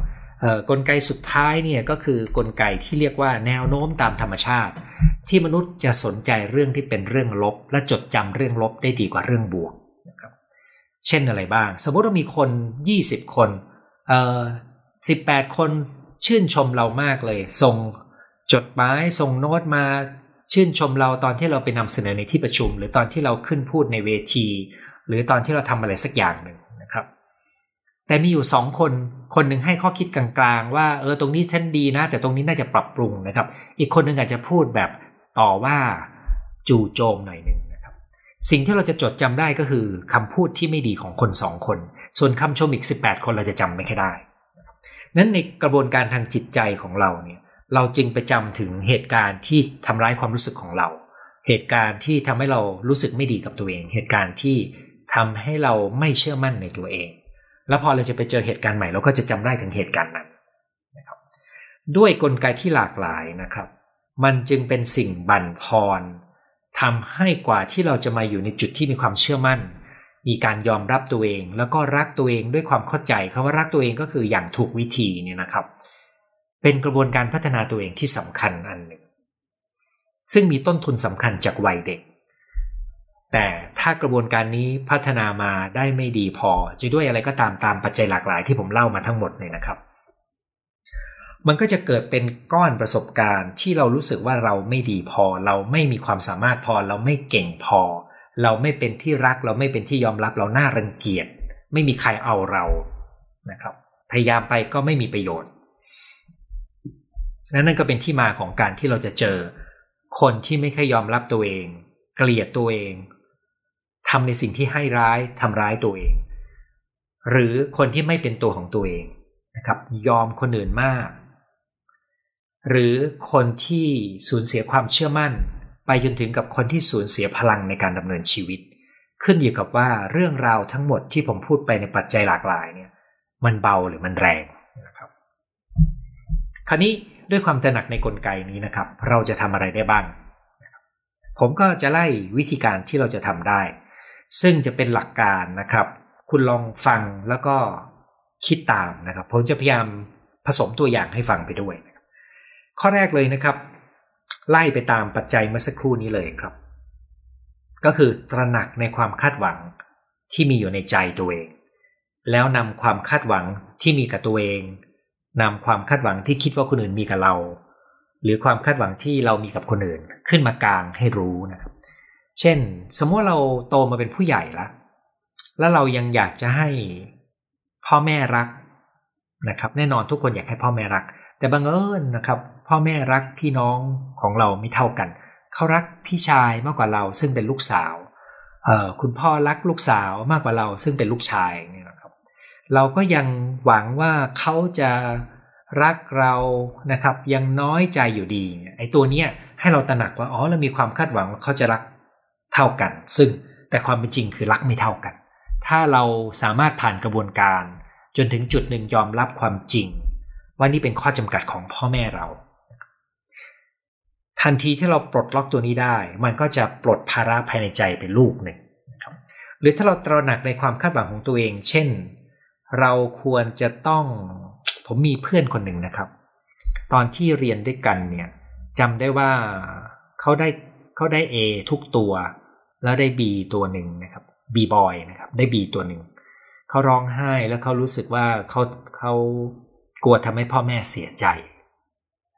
กลไกสุดท้ายเนี่ยก็คือกลไกที่เรียกว่าแนวโน้มตามธรรมชาติที่มนุษย์จะสนใจเรื่องที่เป็นเรื่องลบ และจดจำเรื่องลบได้ดีกว่าเรื่องบวกนะครับเช่นอะไรบ้าง สมมติว่ามีคน 20 คนเอ่อ18 คนชื่นชมเรามากเลย ส่งจดหมายส่งโน้ตมาชื่นชมเราตอนที่เราไปนำเสนอในที่ประชุม หรือตอนที่เราขึ้นพูดในเวที หรือตอนที่เราทำอะไรสักอย่างหนึ่งนะครับ แต่มีอยู่สองคน คนหนึ่งให้ข้อคิดกลางๆ ว่าเออตรงนี้ท่านดีนะ แต่ตรงนี้น่าจะปรับปรุงนะครับ อีกคนหนึ่งอาจจะพูดแบบ ต่อว่าจู่โจมหน่อยหนึ่งนะครับ สิ่งที่เราจะจดจำได้ก็คือคำพูดที่ไม่ดีของคนสองคน ส่วนคำชมอีก 18 คนเราจะจำไม่ค่ได้นั้นในกระบวนการทางจิตใจของเราเนี่ยเราจึงไปจำถึงเหตุการณ์ที่ทำร้ายความรู้สึกของเรา เหตุการณ์ที่ทำให้เรารู้สึกไม่ดีกับตัวเอง เหตุการณ์ที่ทำให้เราไม่เชื่อมั่นในตัวเอง แล้วพอเราจะไปเจอเหตุการณ์ใหม่เราก็จะจำได้ถึงเหตุการณ์นั้นนะครับ ด้วยกลไกที่หลากหลายนะครับ มันจึงเป็นสิ่งบั่นพรทำให้กว่าที่เราจะมาอยู่ในจุดที่มีความเชื่อมั่น มีการยอมรับตัวเอง แล้วก็รักตัวเองด้วยความเข้าใจคาว่ารักตัวเองก็คืออย่างถูกวิธีเนี่ยนะครับ เป็นกระบวนการพัฒนาตัวเองที่สำคัญอันหนึ่ง ซึ่งมีต้นทุนสำคัญจากวัยเด็ก แต่ถ้ากระบวนการนี้พัฒนามาได้ไม่ดีพอ จะด้วยอะไรก็ตามตามปัจจัยหลากหลายที่ผมเล่ามาทั้งหมดเลยนะครับ มันก็จะเกิดเป็นก้อนประสบการณ์ที่เรารู้สึกว่าเราไม่ดีพอ เราไม่มีความสามารถพอ เราไม่เก่งพอ เราไม่เป็นที่รัก เราไม่เป็นที่ยอมรับเราหน่ารังเกียจไม่มีใครเอาเรานะครับ พยายามไปก็ไม่มีประโยชน์และนั่นก็เป็นที่มาของการที่เราจะเจอ คนที่ไม่ค่อยยอมรับตัวเอง เกลียดตัวเองทำในสิ่งที่ให้ร้ายทำร้ายตัวเอง หรือคนที่ไม่เป็นตัวของตัวเองนะครับ ยอมคนอื่นมาก หรือคนที่สูญเสียความเชื่อมั่น ไปจนถึงกับคนที่สูญเสียพลังในการดำเนินชีวิต ขึ้นอยู่กับว่าเรื่องราวทั้งหมดที่ผมพูดไปในปัจจัยหลากหลายเนี่ยมันเบาหรือมันแรงนะครับคราวนี้ด้วยความตระหนักในกลไกนี้นะครับ เราจะทำอะไรได้บ้าง ผมก็จะไล่วิธีการที่เราจะทำได้ ซึ่งจะเป็นหลักการนะครับ คุณลองฟังแล้วก็คิดตามนะครับ ผมจะพยายามผสมตัวอย่างให้ฟังไปด้วย ข้อแรกเลยนะครับ ไล่ไปตามปัจจัยเมื่อสักครู่นี้เลยครับ ก็คือตระหนักในความคาดหวังที่มีอยู่ในใจตัวเอง แล้วนำความคาดหวังที่มีกับตัวเองนำความคาดหวังที่คิดว่าคนอื่นมีกับเรา หรือความคาดหวังที่เรามีกับคนอื่นขึ้นมากลางให้รู้นะครับ เช่น สมมติเราโตมาเป็นผู้ใหญ่ล้วแล้วเรายังอยากจะให้พ่อแม่รักนะครับ แน่นอนทุกคนอยากให้พ่อแม่รัก แต่บังเอิญนะครับ พ่อแม่รักพี่น้องของเราไม่เท่ากัน เขารักพี่ชายมากกว่าเราซึ่งเป็นลูกสาวเออคุณพ่อรักลูกสาวมากกว่าเราซึ่งเป็นลูกชายเนี่ยนะครับ เราก็ยังหวังว่าเขาจะรักเรานะครับ ยังน้อยใจอยู่ดีไอ้ตัวเนี้ยให้เราตระหนักว่าอ๋อเรามีความคาดหวังว่าเขาจะรักเท่ากัน ซึ่งแต่ความเป็นจริงคือรักไม่เท่ากัน ถ้าเราสามารถผ่านกระบวนการ จนถึงจุดหนึ่งยอมรับความจริง ว่านี่เป็นข้อจำกัดของพ่อแม่เรา ทันทีที่เราปลดล็อกตัวนี้ได้ มันก็จะปลดภาระภายในใจเป็นลูกหนึ่งนะครับหรือถ้าเราตระหนักในความคาดหวังของตัวเอง เช่น เราควรจะต้องผมมีเพื่อนคนหนึ่งนะครับ ตอนที่เรียนด้วยกันเนี่ยจำได้ว่าเขาได้เขาได้ A ทุกตัว แล้วได้ B ตัวหนึ่งนะครับ B boy นะครับได้ B ตัวหนึ่งเขาร้องไห้แล้วเขารู้สึกว่าเขาเขากลัวทำให้พ่อแม่เสียใจ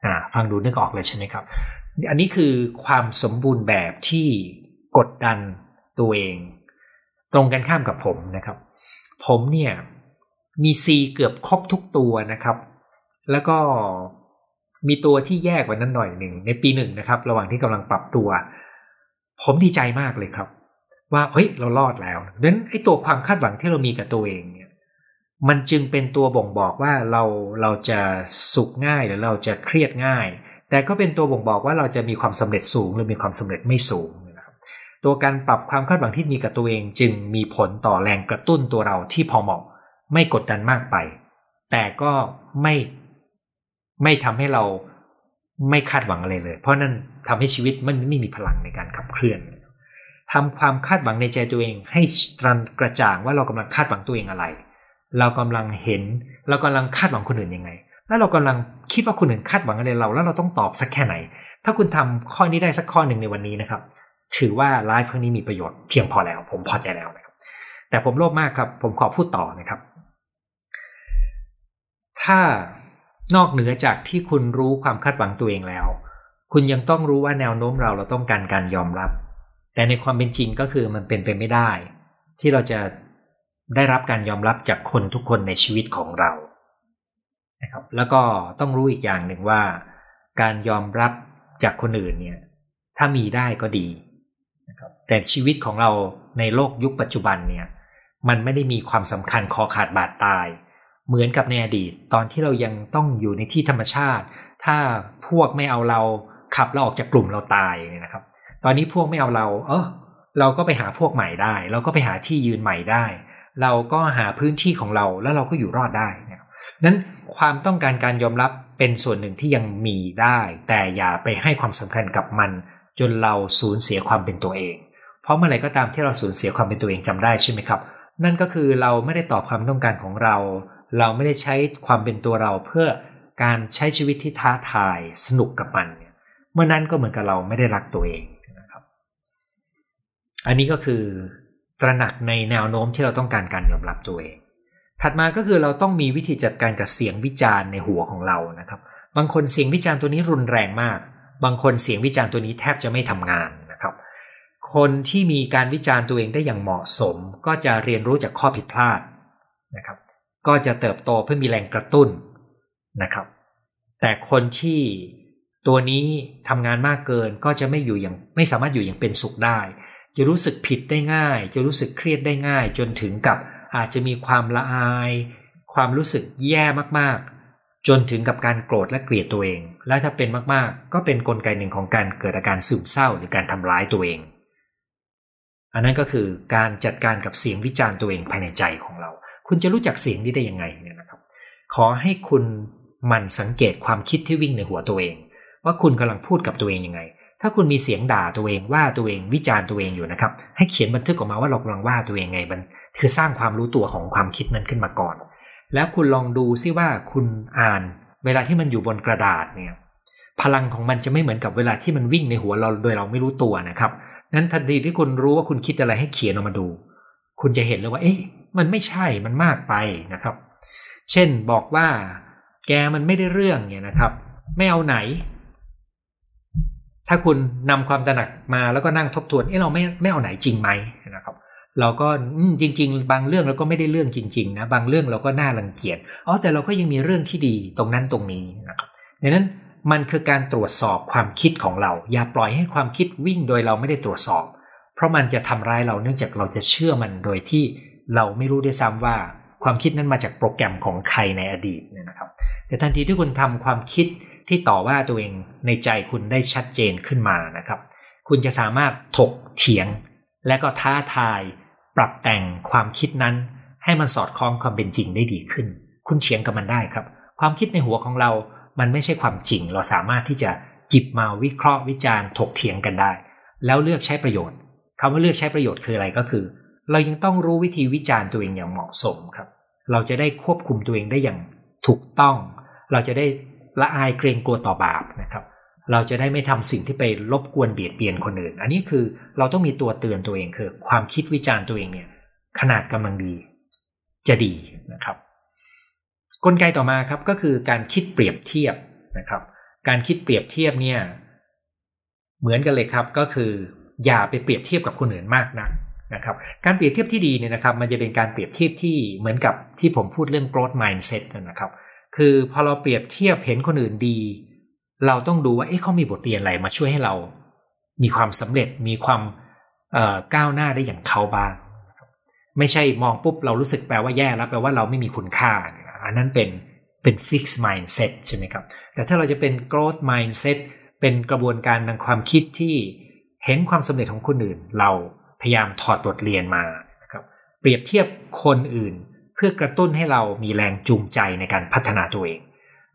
อ่าฟังดูนึกออกเลยใช่ไหมครับ อันนี้คือความสมบูรณ์แบบที่กดดันตัวเอง ตรงกันข้ามกับผมนะครับ ผมเนี่ยมี C เกือบครบทุกตัวนะครับ แล้วก็มีตัวที่แยกกว่านั้นหน่อยหนึ่งในปีหนึ่งนะครับ ระหว่างที่กำลังปรับตัว ผมดีใจมากเลยครับ ว่าเฮ้ยเรารอดแล้วดังนั้นไอ้ตัวความคาดหวังที่เรามีกับตัวเองเนี่ยมันจึงเป็นตัวบ่งบอกว่าเราเราจะสุขง่ายหรือเราจะเครียดง่าย แต่ก็เป็นตัวบ่งบอกว่าเราจะมีความสำเร็จสูงหรือมีความสำเร็จไม่สูงนะครับตัวการปรับความคาดหวังที่มีกับตัวเองจึงมีผลต่อแรงกระตุ้นตัวเราที่พอเหมาะ ไม่กดดันมากไป แต่ก็ไม่ไม่ทำให้เราไม่คาดหวังอะไรเลย เพราะนั่นทำให้ชีวิตมันไม่มีพลังในการขับเคลื่อนทำความคาดหวังในใจตัวเอง ให้ตรันกระจ่างว่าเรากำลังคาดหวังตัวเองอะไร เรากำลังเห็น เรากำลังคาดหวังคนอื่นยังไง แล้วเรากำลังคิดว่าคนอื่นคาดหวังอะไรเรา แล้วเราต้องตอบสักแค่ไหน ถ้าคุณทำข้อนี้ได้สักข้อหนึ่งในวันนี้นะครับ ถือว่าไลฟ์ครั้งนี้มีประโยชน์เพียงพอแล้ว ผมพอใจแล้วนะครับแต่ผมโลภมากครับ ผมขอพูดต่อนะครับ ถ้านอกเหนือจากที่คุณรู้ความคาดหวังตัวเองแล้ว คุณยังต้องรู้ว่าแนวโน้มเราเราต้องการการยอมรับ แต่ในความเป็นจริงก็คือมันเป็นไปไม่ได้ ที่เราจะได้รับการยอมรับจากคนทุกคนในชีวิตของเรา นะครับแล้วก็ต้องรู้อีกอย่างหนึ่งว่า การยอมรับจากคนอื่นเนี่ยถ้ามีได้ก็ดีนะครับแต่ชีวิตของเราในโลกยุคปัจจุบันเนี่ยมันไม่ได้มีความสำคัญคอขาดบาดตาย เหมือนกับในอดีตตอนที่เรายังต้องอยู่ในที่ธรรมชาติ ถ้าพวกไม่เอาเราขับเราออกจากกลุ่มเราตายเนี่ยนะครับ ตอนนี้พวกไม่เอาเรา เออเราก็ไปหาพวกใหม่ได้ เราก็ไปหาที่ยืนใหม่ได้ เราก็หาพื้นที่ของเราแล้วเราก็อยู่รอดได้นั้น ความต้องการการยอมรับเป็นส่วนหนึ่งที่ยังมีได้ แต่อย่าไปให้ความสำคัญกับมัน จนเราสูญเสียความเป็นตัวเอง เพราะเมื่อไหร่ก็ตามที่เราสูญเสียความเป็นตัวเองจำได้ใช่ไหมครับ นั่นก็คือเราไม่ได้ตอบความต้องการของเรา เราไม่ได้ใช้ความเป็นตัวเราเพื่อการใช้ชีวิตที่ท้าทายสนุกกับมันเนี่ยเมื่อนั้นก็เหมือนกับเราไม่ได้รักตัวเองนะครับ อันนี้ก็คือตระหนักในแนวโน้มที่เราต้องการการยอมรับตัวเอง ถัดมาก็คือเราต้องมีวิธีจัดการกับเสียงวิจารณ์ในหัวของเรานะครับ บางคนเสียงวิจารณ์ตัวนี้รุนแรงมาก บางคนเสียงวิจารณ์ตัวนี้แทบจะไม่ทำงานนะครับ คนที่มีการวิจารณ์ตัวเองได้อย่างเหมาะสม ก็จะเรียนรู้จากข้อผิดพลาดนะครับ ก็จะเติบโตเพื่อมีแรงกระตุ้นนะครับ แต่คนที่ตัวนี้ทำงานมากเกินก็จะไม่อยู่อย่างไม่สามารถอยู่อย่างเป็นสุขได้ จะรู้สึกผิดได้ง่าย จะรู้สึกเครียดได้ง่าย จนถึงกับ อาจจะมีความละอาย ความรู้สึกแย่มากๆ จนถึงกับการโกรธและเกลียดตัวเอง และถ้าเป็นมากๆ ก็เป็นนกลไกหนึ่งของการเกิดอาการซึมเศร้าหรือการทำร้ายตัวเอง อันนั้นก็คือการจัดการกับเสียงวิจารณ์ตัวเองภายในใจของเรา คุณจะรู้จักเสียงนี้ได้ยังไงเนี่ยนะครับ ขอให้คุณมันสังเกตความคิดที่วิ่งในหัวตัวเอง ว่าคุณกำลังพูดกับตัวเองยังไง ถ้าคุณมีเสียงด่าตัวเองว่าตัวเองวิจารณ์ตัวเองอยู่นะครับ ให้เขียนบันทึกออกมาว่าเรากำลังว่าตัวเองไงมัน คือสร้างความรู้ตัวของความคิดนั้นขึ้นมาก่อน แล้วคุณลองดูซิว่าคุณอ่าน เวลาที่มันอยู่บนกระดาษเนี่ยพลังของมันจะไม่เหมือนกับเวลาที่มันวิ่งในหัวเราโดยเราไม่รู้ตัวนะครับนั้นทันทีที่คุณรู้ว่าคุณคิดอะไรให้เขียนออกมาดู คุณจะเห็นเลยว่า เอ๊ะมันไม่ใช่มันมากไปนะครับ เช่นบอกว่า แกมันไม่ได้เรื่องเนี่ยนะครับ ไม่เอาไหน ถ้าคุณนำความตระหนักมาแล้วก็นั่งทบทวนเอ๊ะเราไม่ไม่เอาไหนจริงไหมนะครับ เราก็จริง ๆ บางเรื่องเราก็ไม่ได้เรื่องจริง ๆ นะ บางเรื่องเราก็น่ารังเกียจอ๋อแต่เราก็ยังมีเรื่องที่ดีตรงนั้นตรงนี้นะครับดังนั้นมันคือการตรวจสอบความคิดของเรา อย่าปล่อยให้ความคิดวิ่งโดยเราไม่ได้ตรวจสอบ เพราะมันจะทำร้ายเราเนื่องจากเราจะเชื่อมันโดยที่เราไม่รู้ด้วยซ้ำว่า ความคิดนั้นมาจากโปรแกรมของใครในอดีตเนี่ยนะครับ แต่ทันทีที่คุณทำความคิดที่ต่อว่าตัวเองในใจคุณได้ชัดเจนขึ้นมานะครับ คุณจะสามารถถกเถียง และก็ท้าทาย ปรับแต่งความคิดนั้น ให้มันสอดคล้องความเป็นจริงได้ดีขึ้น คุณเถียงกับมันได้ครับ ความคิดในหัวของเรา มันไม่ใช่ความจริง เราสามารถที่จะจิบมาวิเคราะห์วิจารณ์ถกเถียงกันได้ แล้วเลือกใช้ประโยชน์คำว่าเลือกใช้ประโยชน์คืออะไรก็คือ เรายังต้องรู้วิธีวิจารณ์ตัวเองอย่างเหมาะสมครับ เราจะได้ควบคุมตัวเองได้อย่างถูกต้อง เราจะได้ละอายเกรงกลัวต่อบาปนะครับ เราจะได้ไม่ทำสิ่งที่ไปรบกวนเบียดเบียนคนอื่น อันนี้คือเราต้องมีตัวเตือนตัวเองคือ ความคิดวิจารณ์ตัวเองเนี่ย ขนาดกำลังดี จะดีนะครับ กลไกต่อมาครับก็คือการคิดเปรียบเทียบนะครับ การคิดเปรียบเทียบเนี่ย เหมือนกันเลยครับก็คือ อย่าไปเปรียบเทียบกับคนอื่นมากนักนะครับ การเปรียบเทียบที่ดีเนี่ยนะครับ มันจะเป็นการเปรียบเทียบที่เหมือนกับที่ผมพูดเรื่อง growth mindset นะครับ คือพอเราเปรียบเทียบเห็นคนอื่นดี เราต้องดูว่าเอ๊ะเขามีบทเรียนอะไรมาช่วยให้เรา มีความสำเร็จมีความก้าวหน้าได้อย่างเขาบ้าง ไม่ใช่มองปุ๊บเรารู้สึกแปลว่าแย่แล้วแปลว่าเราไม่มีคุณค่า อันนั้นเป็นเป็น fix mindset ใช่ไหมครับ แต่ถ้าเราจะเป็น growth mindset เป็นกระบวนการทางความคิดที่เห็นความสำเร็จของคนอื่น เราพยายามถอดบทเรียนมาครับเปรียบเทียบคนอื่น เพื่อกระตุ้นให้เรามีแรงจูงใจในการพัฒนาตัวเอง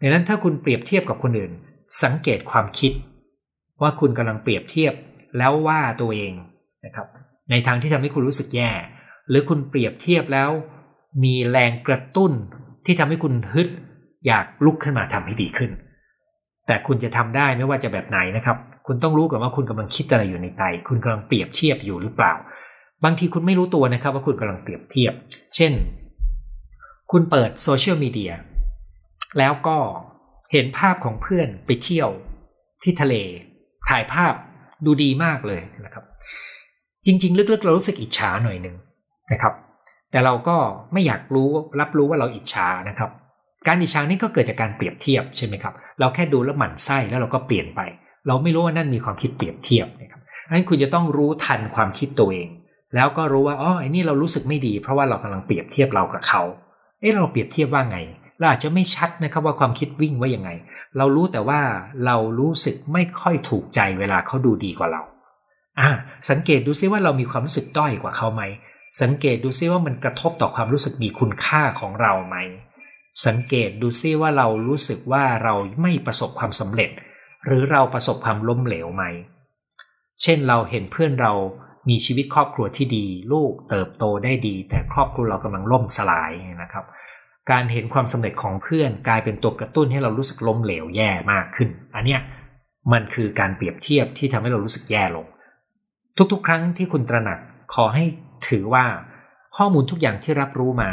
ดังนั้นถ้าคุณเปรียบเทียบกับคนอื่น สังเกตความคิด ว่าคุณกำลังเปรียบเทียบแล้วว่าตัวเองนะครับ ในทางที่ทำให้คุณรู้สึกแย่ หรือคุณเปรียบเทียบแล้ว มีแรงกระตุ้นที่ทำให้คุณฮึดอยากลุกขึ้นมาทำให้ดีขึ้น แต่คุณจะทำได้ไม่ว่าจะแบบไหนนะครับ คุณต้องรู้ก่อนว่าคุณกำลังคิดอะไรอยู่ในใจคุณกำลังเปรียบเทียบอยู่หรือเปล่า บางทีคุณไม่รู้ตัวนะครับ ว่าคุณกำลังเปรียบเทียบ เช่น คุณเปิดโซเชียลมีเดียแล้วก็ เห็นภาพของเพื่อนไปเที่ยวที่ทะเล ถ่ายภาพดูดีมากเลยนะครับ จริง ๆ ลึกๆ เรารู้สึกอิจฉาหน่อยหนึ่งนะครับ แต่เราก็ไม่อยากรู้รับรู้ว่าเราอิจฉานะครับ การอิจฉานี่ก็เกิดจากการเปรียบเทียบใช่ไหมครับ เราแค่ดูแล้วหมั่นไส้แล้วเราก็เปลี่ยนไป เราไม่รู้ว่านั่นมีความคิดเปรียบเทียบนะครับงั้นคุณจะต้องรู้ทันความคิดตัวเอง แล้วก็รู้ว่าอ๋อไอ้นี่เรารู้สึกไม่ดี เพราะว่าเรากำลังเปรียบเทียบเรากับเขาเอ๊ะเราเปรียบเทียบว่าไง เราอาจจะไม่ชัดนะครับว่าความคิดวิ่งว่ายังไง เรารู้แต่ว่าเรารู้สึกไม่ค่อยถูกใจเวลาเขาดูดีกว่าเรา อ่าสังเกตดูซิว่าเรามีความรู้สึกด้อยกว่าเขาไหม สังเกตดูซิว่ามันกระทบต่อความรู้สึกมีคุณค่าของเราไหม สังเกตดูซิว่าเรารู้สึกว่าเราไม่ประสบความสำเร็จ หรือเราประสบความล้มเหลวไหม เช่นเราเห็นเพื่อนเรามีชีวิตครอบครัวที่ดี ลูกเติบโตได้ดี แต่ครอบครัวเรากำลังล่มสลายนะครับ การเห็นความสำเร็จของเพื่อนกลายเป็นตัวกระตุ้นให้เรารู้สึกล้มเหลวแย่มากขึ้น อันเนี้ยมันคือการเปรียบเทียบที่ทำให้เรารู้สึกแย่ลง ทุกๆ ครั้งที่คุณตระหนักขอให้ถือว่าข้อมูลทุกอย่างที่รับรู้มา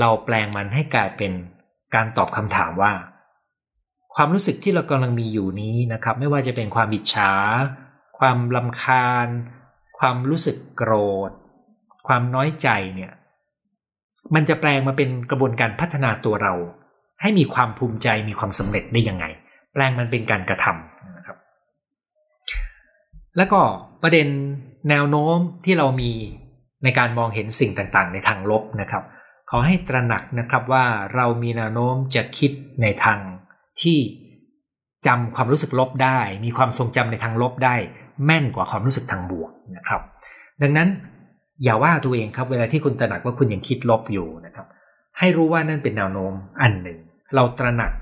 เราแปลงมันให้กลายเป็นการตอบคำถามว่า ความรู้สึกที่เรากำลังมีอยู่นี้นะครับ ไม่ว่าจะเป็นความบิดฉาความลำคาญ ความรู้สึกโกรธ ความน้อยใจเนี่ย มันจะแปลงมาเป็นกระบวนการพัฒนาตัวเรา ให้มีความภูมิใจมีความสำเร็จได้ยังไง แปลงมันเป็นการกระทำนะครับ แล้วก็ประเด็นแนวโน้มที่เรามีในการมองเห็นสิ่งต่างๆ ในทางลบนะครับขขอให้ตระหนักนะครับว่าเรามีแนวโน้มจะคิดในทางที่จำความรู้สึกลบได้ มีความทรงจำในทางลบได้ แม่นกว่าความรู้สึกทางบวกนะครับ ดังนั้น อย่าว่าตัวเองครับ เวลาที่คุณตระหนักว่าคุณยังคิดลบอยู่นะครับ ให้รู้ว่านั่นเป็นแนวโน้มอันหนึ่ง เราตระหนัก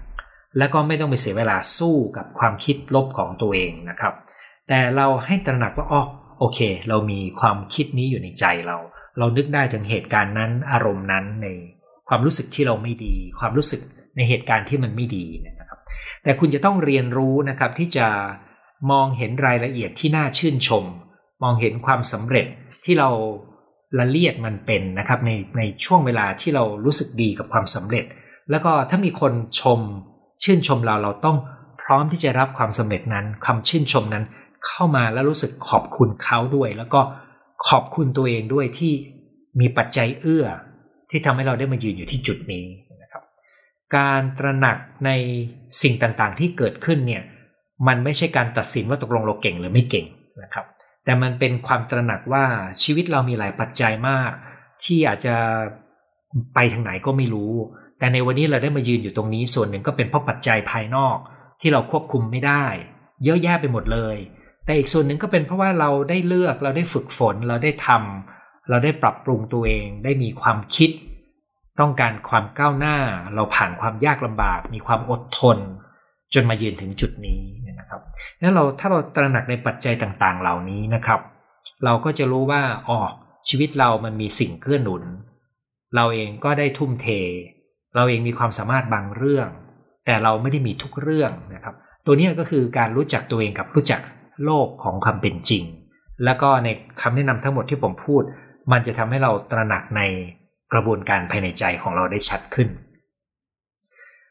แล้วก็ไม่ต้องไปเสียเวลาสู้กับความคิดลบของตัวเองนะครับ แต่เราให้ตระหนักว่าอ๋อโอเค เรามีความคิดนี้อยู่ในใจเรา เรานึกได้ถึงเหตุการณ์นั้นอารมณ์นั้นในความรู้สึกที่เราไม่ดี ความรู้สึกในเหตุการณ์ที่มันไม่ดีนะครับ แต่คุณจะต้องเรียนรู้นะครับที่จะมองเห็นรายละเอียดที่น่าชื่นชม มองเห็นความสำเร็จ ที่เราละเลียดมันเป็นนะครับในในช่วงเวลาที่เรารู้สึกดีกับความสำเร็จ แล้วก็ถ้ามีคนชม ชื่นชมเราเราต้องพร้อมที่จะรับความสำเร็จนั้นคำชื่นชมนั้น เข้ามาแล้วรู้สึกขอบคุณเขาด้วย แล้วก็ขอบคุณตัวเองด้วยที่มีปัจจัยเอื้อ ที่ทำให้เราได้มายืนอยู่ที่จุดนี้นะครับ การตระหนักในสิ่งต่างๆที่เกิดขึ้นเนี่ยมันไม่ใช่การตัดสินว่าตกลงเราเก่งหรือไม่เก่งนะครับ แต่มันเป็นความตระหนักว่าชีวิตเรามีหลายปัจจัยมาก ที่อาจจะไปทางไหนก็ไม่รู้ แต่ในวันนี้เราได้มายืนอยู่ตรงนี้ส่วนหนึ่งก็เป็นเพราะปัจจัยภายนอก ที่เราควบคุมไม่ได้ เยอะแยะไปหมดเลย แต่อีกส่วนหนึ่งก็เป็นเพราะว่าเราได้เลือกเราได้ฝึกฝนเราได้ทำเราได้ปรับปรุงตัวเอง ได้มีความคิด ต้องการความก้าวหน้า เราผ่านความยากลำบาก มีความอดทน จนมายืนถึงจุดนี้ นะครับนั้นเราถ้าเราตระหนักในปัจจัยต่างๆ เหล่านี้นะครับ เราก็จะรู้ว่าอ๋อชีวิตเรามันมีสิ่งเกื้อหนุน เราเองก็ได้ทุ่มเท เราเองมีความสามารถบางเรื่อง แต่เราไม่ได้มีทุกเรื่องนะครับ ตัวนี้ก็คือการรู้จักตัวเองกับรู้จักโลกของความเป็นจริง แล้วก็ในคำแนะนำทั้งหมดที่ผมพูด มันจะทำให้เราตระหนักในกระบวนการภายในใจของเราได้ชัดขึ้น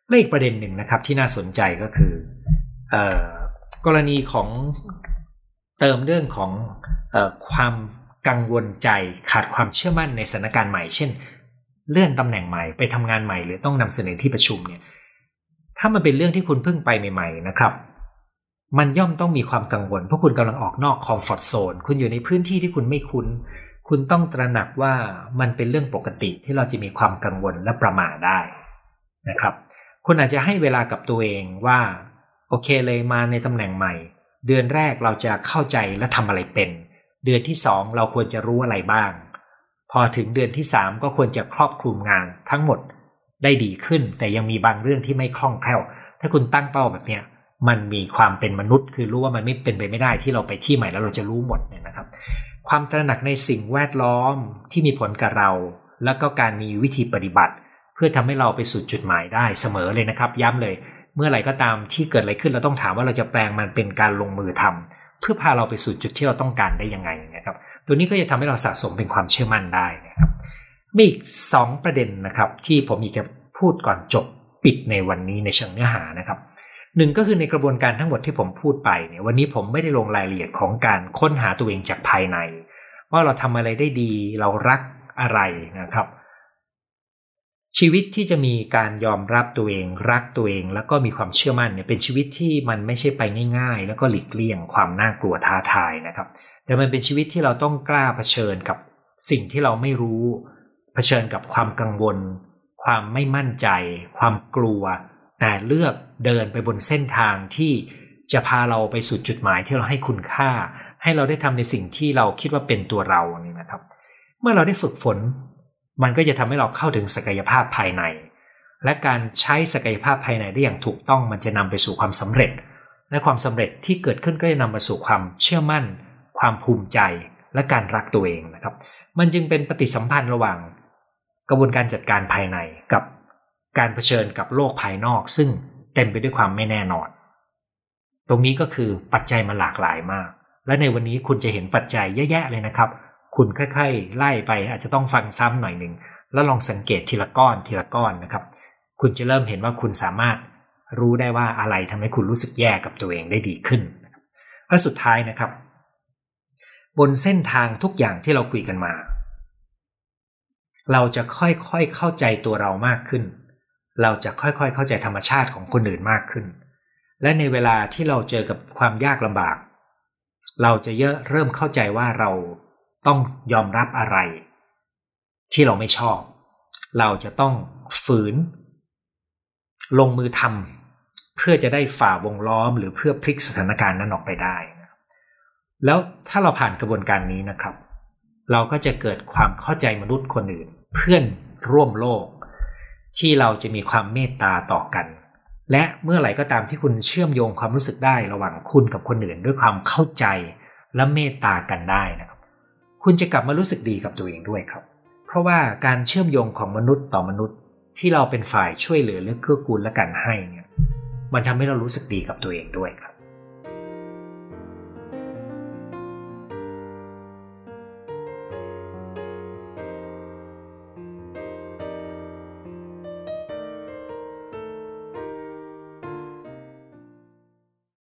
และอีกประเด็นหนึ่งนะครับที่น่าสนใจก็คืออ กรณีของเติมเรื่องของอความกังวลใจขาดความเชื่อมั่นในสถานการณ์ใหม่ เช่น เลื่อนตำแหน่งใหม่ไปทำงานใหม่หรือต้องนำเสนอที่ประชุมเนี่ยถ้ามันเป็นเรื่องที่คุณเพิ่งไปใหม่ ๆ นะครับ มันย่อมต้องมีความกังวล เพราะคุณกำลังออกนอกคอมฟอร์ทโซนคุณอยู่ในพื้นที่ที่คุณไม่คุ้น คุณต้องตระหนักว่ามันเป็นเรื่องปกติที่เราจะมีความกังวลและประมาทได้นะครับ คุณอาจจะให้เวลากับตัวเองว่า โอเคเลยมาในตำแหน่งใหม่ เดือนแรกเราจะเข้าใจและทำอะไรเป็น เดือนที่สองเราควรจะรู้อะไรบ้าง พอถึงเดือนที่สามก็ควรจะครอบคลุมงานทั้งหมดได้ดีขึ้น แต่ยังมีบางเรื่องที่ไม่คล่องแคล่ว ถ้าคุณตั้งเป้าแบบเนี้ยมันมีความเป็นมนุษย์ คือรู้ว่ามันไม่เป็นไปไม่ได้ที่เราไปที่ใหม่แล้วเราจะรู้หมดเนี่ยนะครับ ความตระหนักในสิ่งแวดล้อมที่มีผลกับเรา แล้วก็การมีวิธีปฏิบัติ เพื่อทำให้เราไปสู่จุดหมายได้เสมอเลยนะครับ ย้ำเลย เมื่อไหร่ก็ตามที่เกิดอะไรขึ้นเราต้องถามว่าเราจะแปลงมันเป็นการลงมือทำเพื่อพาเราไปสู่จุดที่เราต้องการได้ยังไงนะครับ ตัวนี้ก็จะทำให้เราสะสมเป็นความเชื่อมั่นได้นะครับมีอีกสองประเด็นนะครับ ที่ผมมีจะพูดก่อนจบปิดในวันนี้ในเชิงเนื้อหานะครับหนึ่งก็คือในกระบวนการทั้งหมดที่ผมพูดไปเนี่ยวันนี้ผมไม่ได้ลงรายละเอียดของการค้นหาตัวเองจากภายใน ว่าเราทำอะไรได้ดีเรารักอะไรนะครับ ชีวิตที่จะมีการยอมรับตัวเอง รักตัวเอง แล้วก็มีความเชื่อมั่นเนี่ยเป็นชีวิตที่มันไม่ใช่ไปง่าย ๆ แล้วก็หลีกเลี่ยงความน่ากลัวท้าทายนะครับ แต่มันเป็นชีวิตที่เราต้องกล้าเผชิญกับสิ่งที่เราไม่รู้ เผชิญกับความกังวล ความไม่มั่นใจ ความกลัว แต่เลือกเดินไปบนเส้นทางที่จะพาเราไปสู่จุดหมายที่เราให้คุณค่า ให้เราได้ทำในสิ่งที่เราคิดว่าเป็นตัวเรานี่นะครับ เมื่อเราได้ฝึกฝน มันก็จะทำให้เราเข้าถึงศักยภาพภายใน และการใช้ศักยภาพภายในได้อย่างถูกต้องมันจะนำไปสู่ความสำเร็จ และความสำเร็จที่เกิดขึ้นก็จะนำมาสู่ความเชื่อมั่น ความภูมิใจ และการรักตัวเองนะครับ มันจึงเป็นปฏิสัมพันธ์ระหว่าง กระบวนการจัดการภายในกับการเผชิญกับโลกภายนอก ซึ่งเต็มไปด้วยความไม่แน่นอน ตรงนี้ก็คือปัจจัยมันหลากหลายมาก และในวันนี้คุณจะเห็นปัจจัยเยอะแยะเลยนะครับ คุณค่อยๆ ไล่ไปอาจจะต้องฟังซ้ำหน่อยหนึ่งแล้วลองสังเกตทีละก้อนทีละก้อนนะครับ คุณจะเริ่มเห็นว่าคุณสามารถรู้ได้ว่าอะไรทำให้คุณรู้สึกแย่กับตัวเองได้ดีขึ้นและสุดท้ายนะครับ บนเส้นทางทุกอย่างที่เราคุยกันมา เราจะค่อยๆเข้าใจตัวเรามากขึ้น เราจะค่อยๆเข้าใจธรรมชาติของคนอื่นมากขึ้น และในเวลาที่เราเจอกับความยากลำบาก เราจะเยอะเริ่มเข้าใจว่าเรา ต้องยอมรับอะไร ที่เราไม่ชอบ เราจะต้องฝืน ลงมือทำเพื่อจะได้ฝ่าวงล้อม หรือเพื่อพลิกสถานการณ์นั้นออกไปได้ แล้วถ้าเราผ่านกระบวนการนี้นะครับ เราก็จะเกิดความเข้าใจมนุษย์คนอื่น เพื่อนร่วมโลก ที่เราจะมีความเมตตาต่อกันและเมื่อไหร่ก็ตามที่คุณเชื่อมโยงความรู้สึกได้ระหว่างคุณกับคนอื่นด้วยความเข้าใจและเมตตากันได้นะครับ คุณจะกลับมารู้สึกดีกับตัวเองด้วยครับ เพราะว่าการเชื่อมโยงของมนุษย์ต่อมนุษย์ ที่เราเป็นฝ่ายช่วยเหลือหรือเกื้อกูลและกันให้เนี่ยมันทำให้เรารู้สึกดีกับตัวเองด้วยครับ